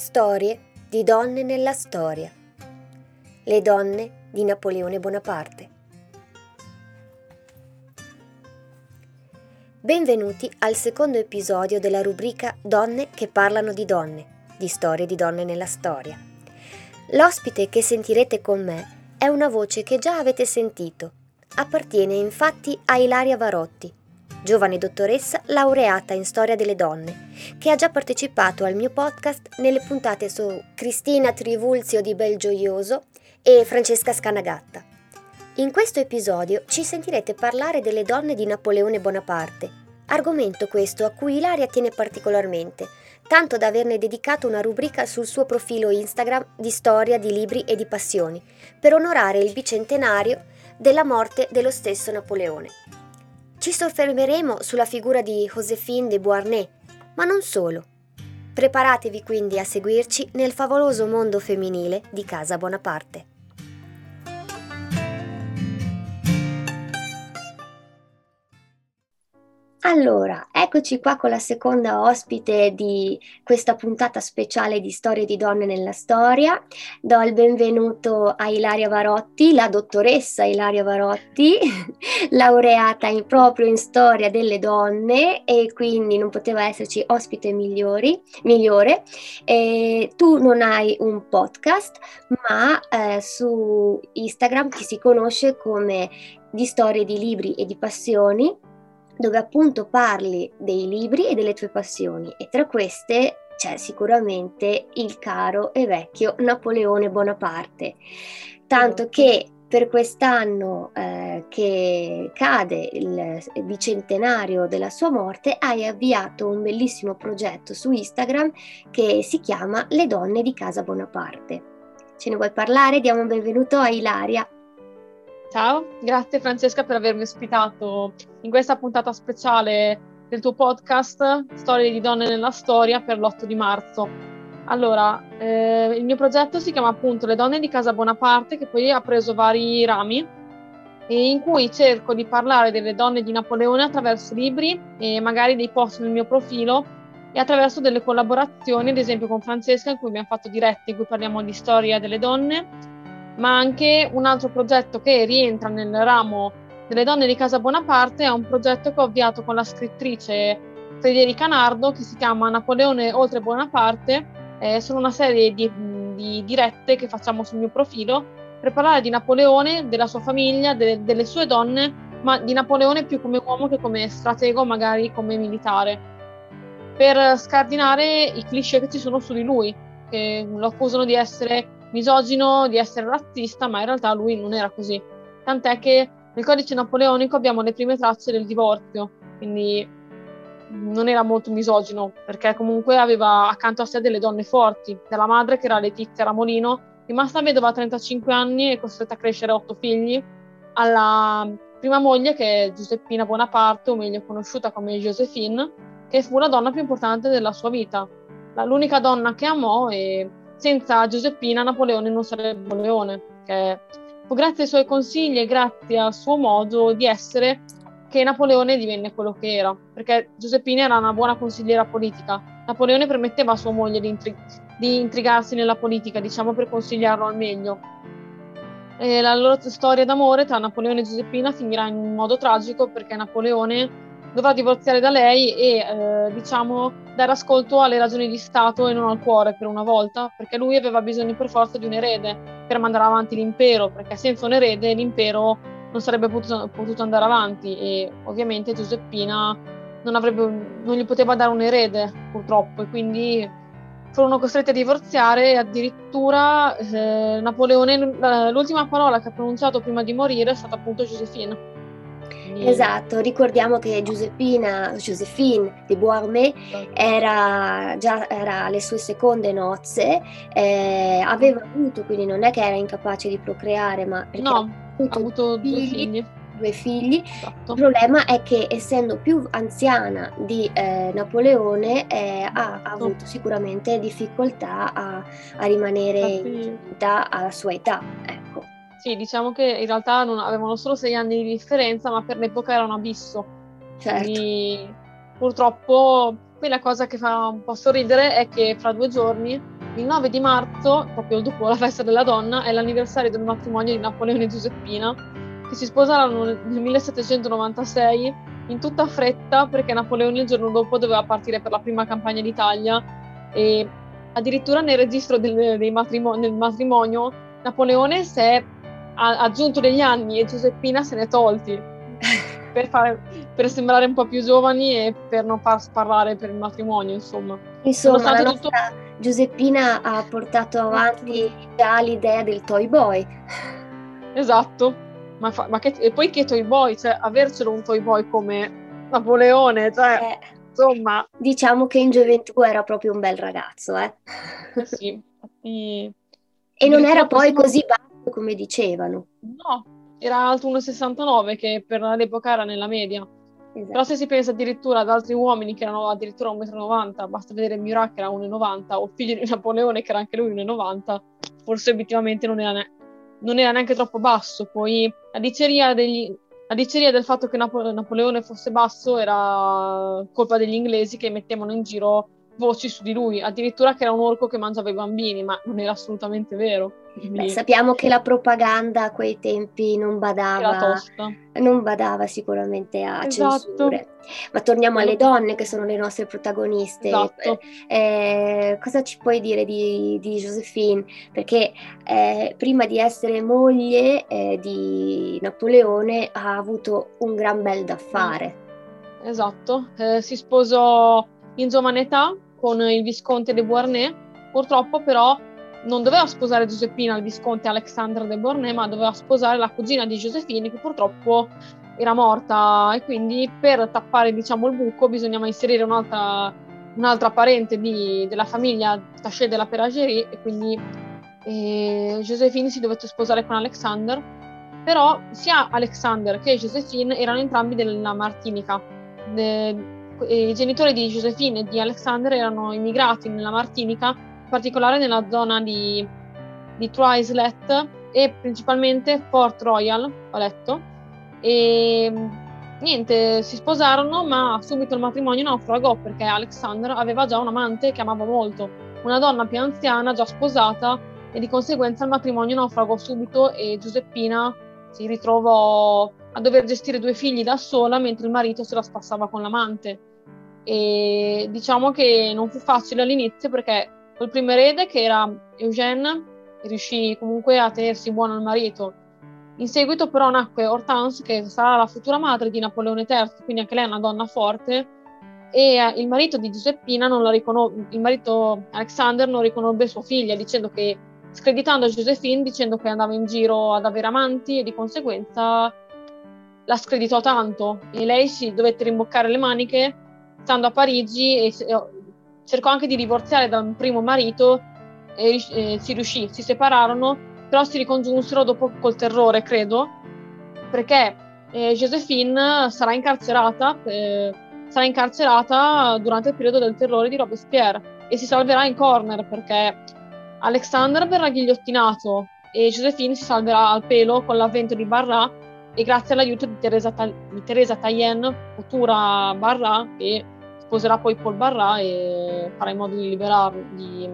Storie di donne nella storia. Le donne di Napoleone Bonaparte. Benvenuti al secondo episodio della rubrica Donne che parlano di donne, di storie di donne nella storia. L'ospite che sentirete con me è una voce che già avete sentito. Appartiene infatti a Ilaria Varotti, giovane dottoressa laureata in storia delle donne, che ha già partecipato al mio podcast nelle puntate su Cristina Trivulzio di Belgioioso e Francesca Scanagatta. In questo episodio ci sentirete parlare delle donne di Napoleone Bonaparte, argomento questo a cui Ilaria tiene particolarmente, tanto da averne dedicato una rubrica sul suo profilo Instagram di storia, di libri e di passioni, per onorare il bicentenario della morte dello stesso Napoleone. Ci soffermeremo sulla figura di Joséphine de Beauharnais, ma non solo. Preparatevi quindi a seguirci nel favoloso mondo femminile di Casa Bonaparte. Allora, eccoci qua con la seconda ospite di questa puntata speciale di Storie di donne nella storia. Do il benvenuto a Ilaria Varotti, la dottoressa Ilaria Varotti, laureata in, proprio in storia delle donne e quindi non poteva esserci ospite migliori, migliore. E tu non hai un podcast, ma eh, su Instagram ti si conosce come di storie di libri e di passioni dove appunto parli dei libri e delle tue passioni e tra queste c'è sicuramente il caro e vecchio Napoleone Bonaparte, tanto che per quest'anno eh, che cade il bicentenario della sua morte hai avviato un bellissimo progetto su Instagram che si chiama Le donne di casa Bonaparte. Ce ne vuoi parlare? Diamo un benvenuto a Ilaria. Ciao, grazie Francesca per avermi ospitato in questa puntata speciale del tuo podcast Storie di donne nella storia per l'8 di marzo. Allora, eh, il mio progetto si chiama appunto Le donne di casa Bonaparte, che poi ha preso vari rami, e in cui cerco di parlare delle donne di Napoleone attraverso libri e magari dei post nel mio profilo e attraverso delle collaborazioni, ad esempio con Francesca, in cui abbiamo fatto dirette in cui parliamo di storia delle donne ma anche un altro progetto che rientra nel ramo delle donne di Casa Bonaparte è un progetto che ho avviato con la scrittrice Federica Nardo che si chiama Napoleone oltre Bonaparte. Eh, sono una serie di, di, dirette che facciamo sul mio profilo per parlare di Napoleone, della sua famiglia, de, delle sue donne, ma di Napoleone più come uomo che come stratego, magari come militare, per scardinare i cliché che ci sono su di lui, che lo accusano di essere misogino, di essere razzista, ma in realtà lui non era così. Tant'è che nel codice napoleonico abbiamo le prime tracce del divorzio, quindi non era molto misogino, perché comunque aveva accanto a sé delle donne forti, della madre che era Letizia Ramolino, rimasta vedova a 35 anni e costretta a crescere otto figli, alla prima moglie che è Giuseppina Bonaparte, o meglio conosciuta come Josephine, che fu la donna più importante della sua vita, l'unica donna che amò e senza Giuseppina Napoleone non sarebbe Napoleone, che fu grazie ai suoi consigli e grazie al suo modo di essere che Napoleone divenne quello che era, perché Giuseppina era una buona consigliera politica. Napoleone permetteva a sua moglie di, intri- di intrigarsi nella politica, diciamo per consigliarlo al meglio. E la loro storia d'amore tra Napoleone e Giuseppina finirà in modo tragico perché Napoleone dovrà divorziare da lei e eh, diciamo dare ascolto alle ragioni di Stato e non al cuore per una volta, perché lui aveva bisogno per forza di un erede per mandare avanti l'impero, perché senza un erede l'impero non sarebbe potuto, potuto andare avanti e ovviamente Giuseppina non, avrebbe, non gli poteva dare un erede purtroppo e quindi furono costretti a divorziare e addirittura eh, Napoleone, l'ultima parola che ha pronunciato prima di morire è stata appunto Josephine Esatto, ricordiamo che Giuseppina, Josephine de Beauharnais esatto. era già era alle sue seconde nozze, eh, aveva avuto, quindi non è che era incapace di procreare, ma no, ha avuto, due figli. Due figli. Esatto. Il problema è che essendo più anziana di eh, Napoleone eh, ha, ha, avuto sicuramente difficoltà a, a rimanere in vita alla sua età. Ecco. Sì, diciamo che in realtà non, avevano solo sei anni di differenza, ma per l'epoca era un abisso. Certo. Quindi purtroppo qui la cosa che fa un po' sorridere è che fra due giorni il 9 di marzo, proprio dopo la festa della donna, è l'anniversario del matrimonio di Napoleone e Giuseppina, che si sposarono nel 1796 in tutta fretta perché Napoleone il giorno dopo doveva partire per la prima campagna d'Italia e addirittura nel registro del, matrimonio, del matrimonio Napoleone si è aggiunto degli anni e Giuseppina se ne è tolti per, fare, per, sembrare un po' più giovani e per non far sparlare per il matrimonio, insomma. Insomma, la nostra tutto... Giuseppina ha portato avanti già l'idea del toy boy. Esatto, ma, fa, ma che, e poi che toy boy? Cioè, avercelo un toy boy come Napoleone, cioè, eh, insomma... Diciamo che in gioventù era proprio un bel ragazzo, eh? eh sì, infatti... E non era poi così basso come dicevano. No, era alto 1,69 che per l'epoca era nella media. Esatto. Però se si pensa addirittura ad altri uomini che erano addirittura 1,90 m, basta vedere Murat che era 1,90 o il figlio di Napoleone che era anche lui 1,90 forse obiettivamente non era, ne- non era, neanche troppo basso. Poi la diceria, degli, la diceria del fatto che Napo- Napoleone fosse basso era colpa degli inglesi che mettevano in giro voci su di lui, addirittura che era un orco che mangiava i bambini, ma non era assolutamente vero. Beh, sappiamo che la propaganda a quei tempi non badava, non badava sicuramente a esatto. censure. Ma torniamo alle donne che sono le nostre protagoniste. Esatto. Eh, cosa ci puoi dire di, di Josephine? Perché eh, prima di essere moglie eh, di Napoleone ha avuto un gran bel da fare. Esatto, eh, si sposò in giovane età con il visconte de Beauharnais. Purtroppo però non doveva sposare Giuseppina, il visconte Alexandre de Beauharnais, ma doveva sposare la cugina di Giuseppina che purtroppo era morta. E quindi per tappare diciamo, il buco bisognava inserire un'altra, un'altra parente di, della famiglia Taché della Peragerie. E quindi eh, Josephine si dovette sposare con Alexander, però sia Alexander che Josephine erano entrambi della Martinica. De, i genitori di Josephine e di Alexander erano immigrati nella Martinica, in particolare nella zona di, di Trois-Islet e principalmente Port Royal, ho letto. E niente, si sposarono, ma subito il matrimonio naufragò perché Alexander aveva già un amante che amava molto, una donna più anziana, già sposata, e di conseguenza il matrimonio naufragò subito e Giuseppina si ritrovò a dover gestire due figli da sola mentre il marito se la spassava con l'amante e diciamo che non fu facile all'inizio perché col primo erede che era Eugène riuscì comunque a tenersi buono al marito. In seguito però nacque Hortense che sarà la futura madre di Napoleone III quindi anche lei è una donna forte e eh, il marito di Giuseppina non la riconobbe il marito Alexander non riconobbe sua figlia dicendo che screditando Josephine dicendo che andava in giro ad avere amanti e di conseguenza la screditò tanto. E lei si dovette rimboccare le maniche stando a Parigi e cercò anche di divorziare dal primo marito e eh, si riuscì, si separarono, però si ricongiunsero dopo col terrore, credo, perché eh, Josephine sarà incarcerata, eh, sarà incarcerata durante il periodo del terrore di Robespierre e si salverà in corner perché Alexander verrà ghigliottinato e Josephine si salverà al pelo con l'avvento di Barra e grazie all'aiuto di Teresa, di Teresa Tayen, futura Barra, che sposerà poi Paul Barra e farà in modo di, di,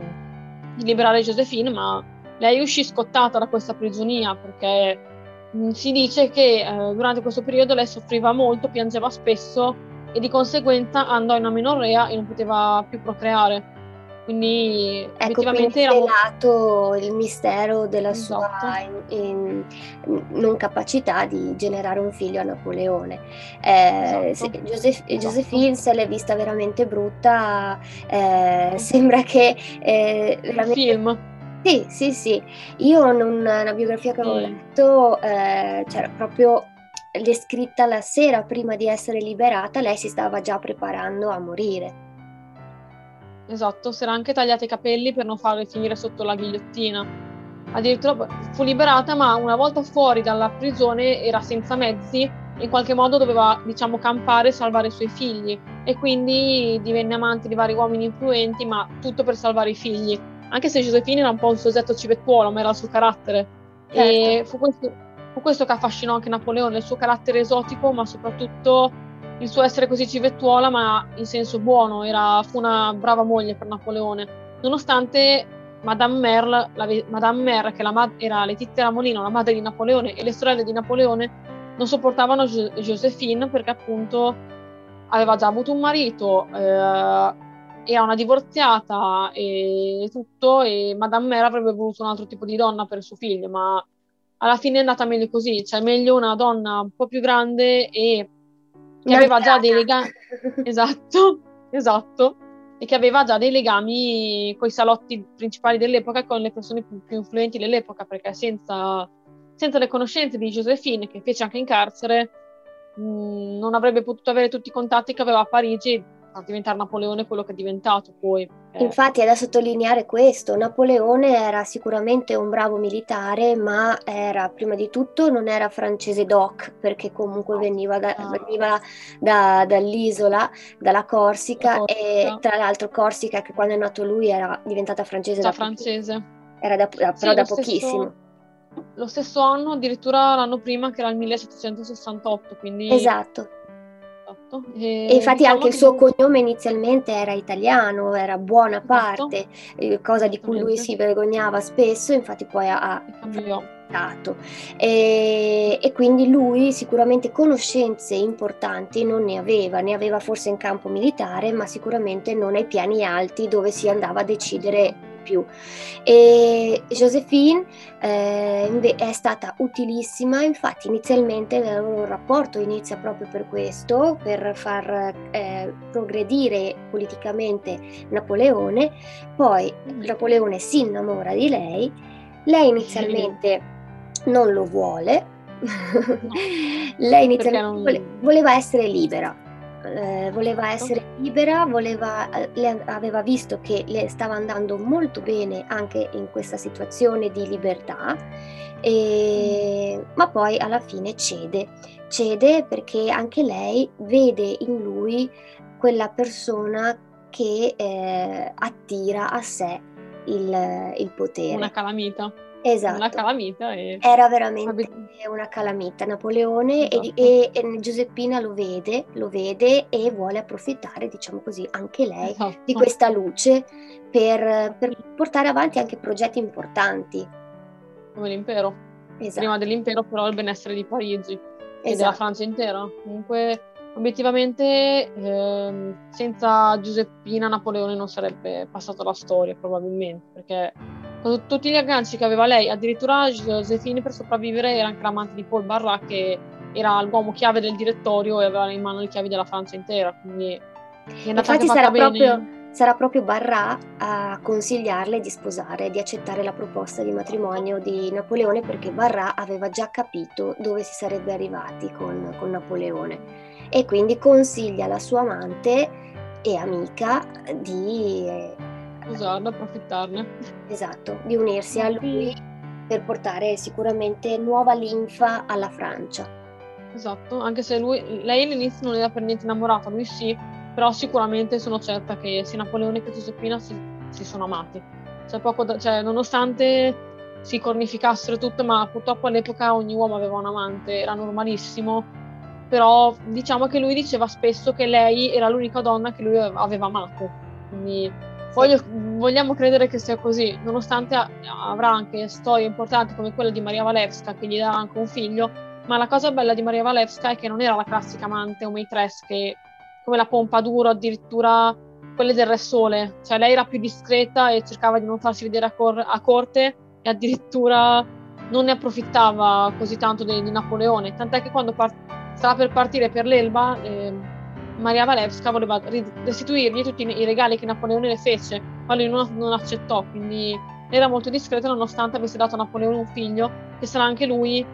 di liberare Josephine, ma lei uscì scottata da questa prigionia perché mh, si dice che eh, durante questo periodo lei soffriva molto, piangeva spesso e di conseguenza andò in amenorrea e non poteva più procreare. Quindi ecco, effettivamente era svelato il mistero della esatto. sua in, in, non capacità di generare un figlio a Napoleone. Eh, esatto. Joseph, esatto. Josephine se l'è vista veramente brutta, eh, sembra che eh, veramente... film. Sì, sì, sì. Io in una biografia che avevo letto eh, c'era proprio descritta la sera prima di essere liberata, lei si stava già preparando a morire. Esatto, si era anche tagliata i capelli per non farle finire sotto la ghigliottina. Addirittura fu liberata, ma una volta fuori dalla prigione era senza mezzi e in qualche modo doveva, diciamo, campare e salvare i suoi figli. E quindi divenne amante di vari uomini influenti, ma tutto per salvare i figli. Anche se Giuseppina era un po' un soggetto civettuolo, ma era il suo carattere. Certo. E fu questo, fu questo che affascinò anche Napoleone, il suo carattere esotico, ma soprattutto il suo essere così civettuola, ma in senso buono, era, fu una brava moglie per Napoleone, nonostante Madame Merle, la, Madame Merle che la, era Letizia Ramolino, la madre di Napoleone, e le sorelle di Napoleone non sopportavano Josephine perché appunto aveva già avuto un marito, eh, era una divorziata e tutto, e Madame Mère avrebbe voluto un altro tipo di donna per suo figlio, ma alla fine è andata meglio così, cioè meglio una donna un po' più grande e che aveva già dei legami, esatto, esatto, e che aveva già dei legami con i salotti principali dell'epoca e con le persone più, più influenti dell'epoca, perché senza senza le conoscenze di Josephine, che fece anche in carcere, mh, mm, non avrebbe potuto avere tutti i contatti che aveva a Parigi a diventare Napoleone quello che è diventato poi. Eh. Infatti è da sottolineare questo, Napoleone era sicuramente un bravo militare, ma era prima di tutto non era francese doc, perché comunque veniva, da, ah. veniva da, dall'isola, dalla Corsica, Corsica, e tra l'altro Corsica che quando è nato lui era diventata francese. Da francese. Era da, però sì, da pochissimo. Stesso lo stesso anno, addirittura l'anno prima che era il 1768, quindi... Esatto. Esatto. E, e infatti diciamo anche il suo lui... cognome inizialmente era italiano, era buona esatto. parte, esatto. cosa di cui lui si vergognava spesso, infatti poi ha... Dato. E, e, quindi lui sicuramente conoscenze importanti non ne aveva, ne aveva forse in campo militare, ma sicuramente non ai piani alti dove si andava a decidere più. E Josephine eh, è stata utilissima, infatti inizialmente il loro rapporto inizia proprio per questo, per far eh, progredire politicamente Napoleone, poi Napoleone si innamora di lei, lei inizialmente non lo vuole, lei inizialmente non... voleva essere libera eh, voleva essere libera, voleva, eh, aveva visto che le stava andando molto bene anche in questa situazione di libertà, e, ma poi alla fine cede, cede perché anche lei vede in lui quella persona che eh, attira a sé il, il potere. Una calamita. Esatto. Una calamita. E... Era veramente una calamita. Napoleone esatto. e, e, Giuseppina lo vede, lo vede e vuole approfittare, diciamo così, anche lei esatto. di questa luce per, per, portare avanti anche progetti importanti. Come l'impero. Esatto. Prima dell'impero però il benessere di Parigi esatto. e della esatto. Francia intera. Comunque obiettivamente ehm, senza Giuseppina Napoleone non sarebbe passato la storia probabilmente perché con tutti gli agganci che aveva lei, addirittura Josephine per sopravvivere era anche l'amante di Paul Barra che era l'uomo chiave del direttorio e aveva in mano le chiavi della Francia intera, quindi è Infatti sarà proprio, sarà proprio Barra a consigliarle di sposare, di accettare la proposta di matrimonio di Napoleone perché Barra aveva già capito dove si sarebbe arrivati con, con Napoleone. E quindi consiglia alla sua amante e amica di usarlo, approfittarne. Esatto, di unirsi a lui per portare sicuramente nuova linfa alla Francia. Esatto, anche se lui, lei all'inizio non era per niente innamorata, lui sì, però sicuramente sono certa che sia Napoleone che Giuseppina si, si sono amati. Cioè, poco da, cioè, nonostante si cornificassero tutto, ma purtroppo all'epoca ogni uomo aveva un amante, era normalissimo, però diciamo che lui diceva spesso che lei era l'unica donna che lui aveva amato. Quindi Voglio, vogliamo credere che sia così, nonostante avrà anche storie importanti come quella di Maria Walewska che gli darà anche un figlio, ma la cosa bella di Maria Walewska è che non era la classica amante o maitresse che come la Pompadour addirittura quelle del Re Sole, cioè lei era più discreta e cercava di non farsi vedere a, cor- a corte e addirittura non ne approfittava così tanto di, di Napoleone, tant'è che quando par- stava per partire per l'Elba eh, Maria Walewska voleva restituirgli tutti i regali che Napoleone le fece, ma lui non, non accettò, quindi era molto discreto nonostante avesse dato a Napoleone un figlio, che sarà anche lui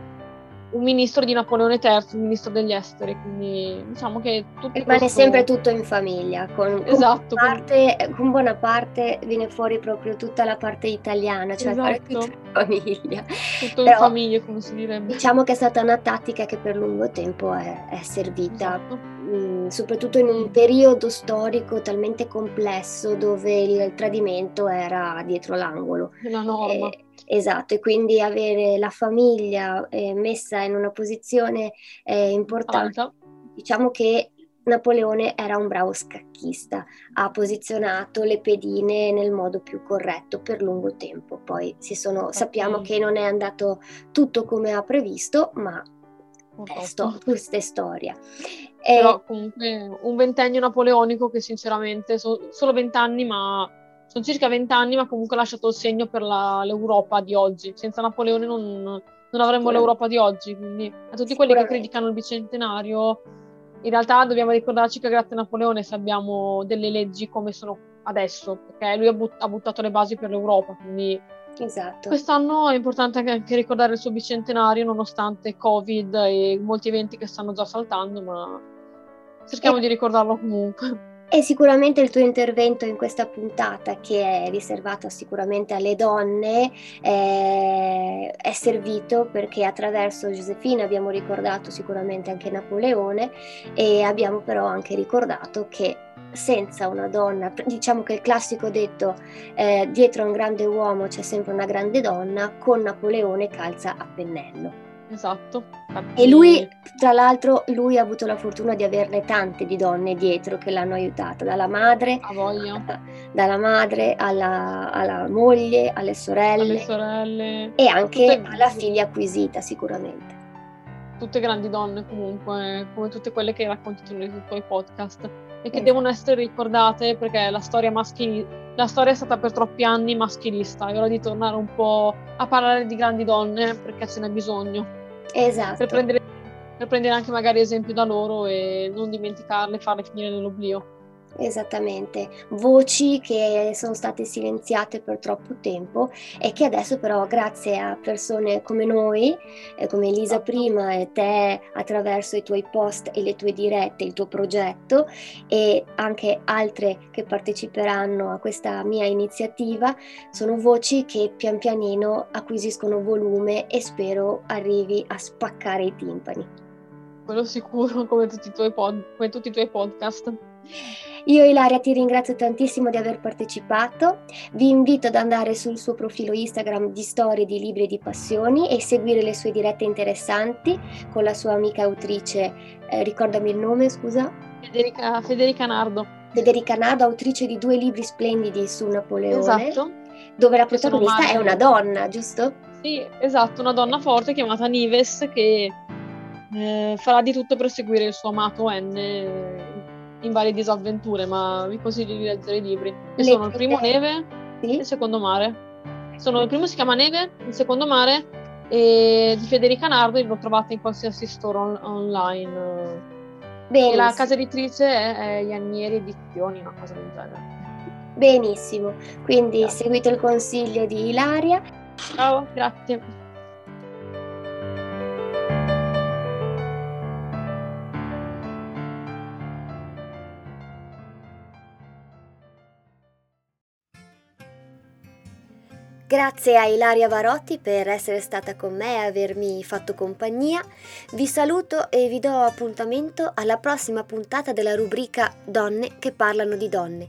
un ministro di Napoleone III, un ministro degli esteri, quindi diciamo che tutto rimane questo... sempre tutto in famiglia, con, esatto, con, parte, con buona parte viene fuori proprio tutta la parte italiana, cioè esatto. tutto in famiglia. Tutto Però, in famiglia, come si direbbe. Diciamo che è stata una tattica che per lungo tempo è, è servita. Esatto Mm, soprattutto in un periodo storico talmente complesso dove il tradimento era dietro l'angolo. La norma. Eh, esatto, e quindi avere la famiglia eh, messa in una posizione eh, importante. Alta. Diciamo che Napoleone era un bravo scacchista, ha posizionato le pedine nel modo più corretto per lungo tempo. Poi sono, okay. sappiamo che non è andato tutto come ha previsto, ma questo, questa è storia. Però e... comunque un ventennio napoleonico che sinceramente sono solo vent'anni, ma sono circa vent'anni, ma comunque ha lasciato il segno per la, l'Europa di oggi. Senza Napoleone non, non avremmo l'Europa di oggi. Quindi a tutti quelli che criticano il bicentenario in realtà dobbiamo ricordarci che grazie a Napoleone se abbiamo delle leggi come sono adesso, perché lui ha, but- ha buttato le basi per l'Europa, quindi esatto. quest'anno è importante anche ricordare il suo bicentenario nonostante Covid e molti eventi che stanno già saltando, ma cerchiamo e... di ricordarlo comunque. E sicuramente il tuo intervento in questa puntata, che è riservata sicuramente alle donne, eh, è servito perché attraverso Giuseppina abbiamo ricordato sicuramente anche Napoleone e abbiamo però anche ricordato che senza una donna, diciamo che il classico detto eh, dietro a un grande uomo c'è sempre una grande donna, con Napoleone calza a pennello. Esatto. E lui, tra l'altro, lui ha avuto la fortuna di averne tante di donne dietro che l'hanno aiutata, dalla madre, dalla madre alla, alla, moglie, alle sorelle, alle sorelle e anche tutte... alla figlia acquisita sicuramente. Tutte grandi donne comunque, come tutte quelle che racconti tu nei tuoi podcast e che eh. devono essere ricordate perché la storia maschile la storia è stata per troppi anni maschilista, è ora di tornare un po' a parlare di grandi donne perché ce n'è bisogno. Esatto. Per prendere, per prendere anche magari esempio da loro e non dimenticarle, farle finire nell'oblio. Esattamente, voci che sono state silenziate per troppo tempo e che adesso però grazie a persone come noi, eh, come Elisa prima e te attraverso i tuoi post e le tue dirette, il tuo progetto e anche altre che parteciperanno a questa mia iniziativa, sono voci che pian pianino acquisiscono volume e spero arrivi a spaccare i timpani. Quello sicuro, come tutti i tuoi, pod- come tutti i tuoi podcast. Io Ilaria ti ringrazio tantissimo di aver partecipato, vi invito ad andare sul suo profilo Instagram di storie di libri e di passioni e seguire le sue dirette interessanti con la sua amica autrice, eh, ricordami il nome scusa? Federica, Federica Nardo. Federica Nardo, autrice di due libri splendidi su Napoleone. Esatto. Dove la protagonista è una donna, giusto? Sì, esatto, una donna forte chiamata Nives che eh, farà di tutto per seguire il suo amato N in varie disavventure, ma vi consiglio di leggere i libri. Che sono il primo Neve sì. e il secondo Mare. Sono, il primo si chiama Neve, il secondo Mare e di Federica Nardo lo trovate in qualsiasi store on- online. Benissimo. E la casa editrice è, è Iannieri Edizioni, una cosa del genere. Benissimo, quindi grazie. seguite il consiglio di Ilaria. Ciao, grazie. Grazie a Ilaria Varotti per essere stata con me e avermi fatto compagnia. Vi saluto e vi do appuntamento alla prossima puntata della rubrica Donne che parlano di donne.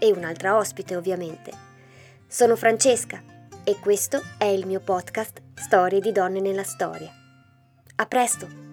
E un'altra ospite, ovviamente. Sono Francesca e questo è il mio podcast Storie di donne nella storia. A presto!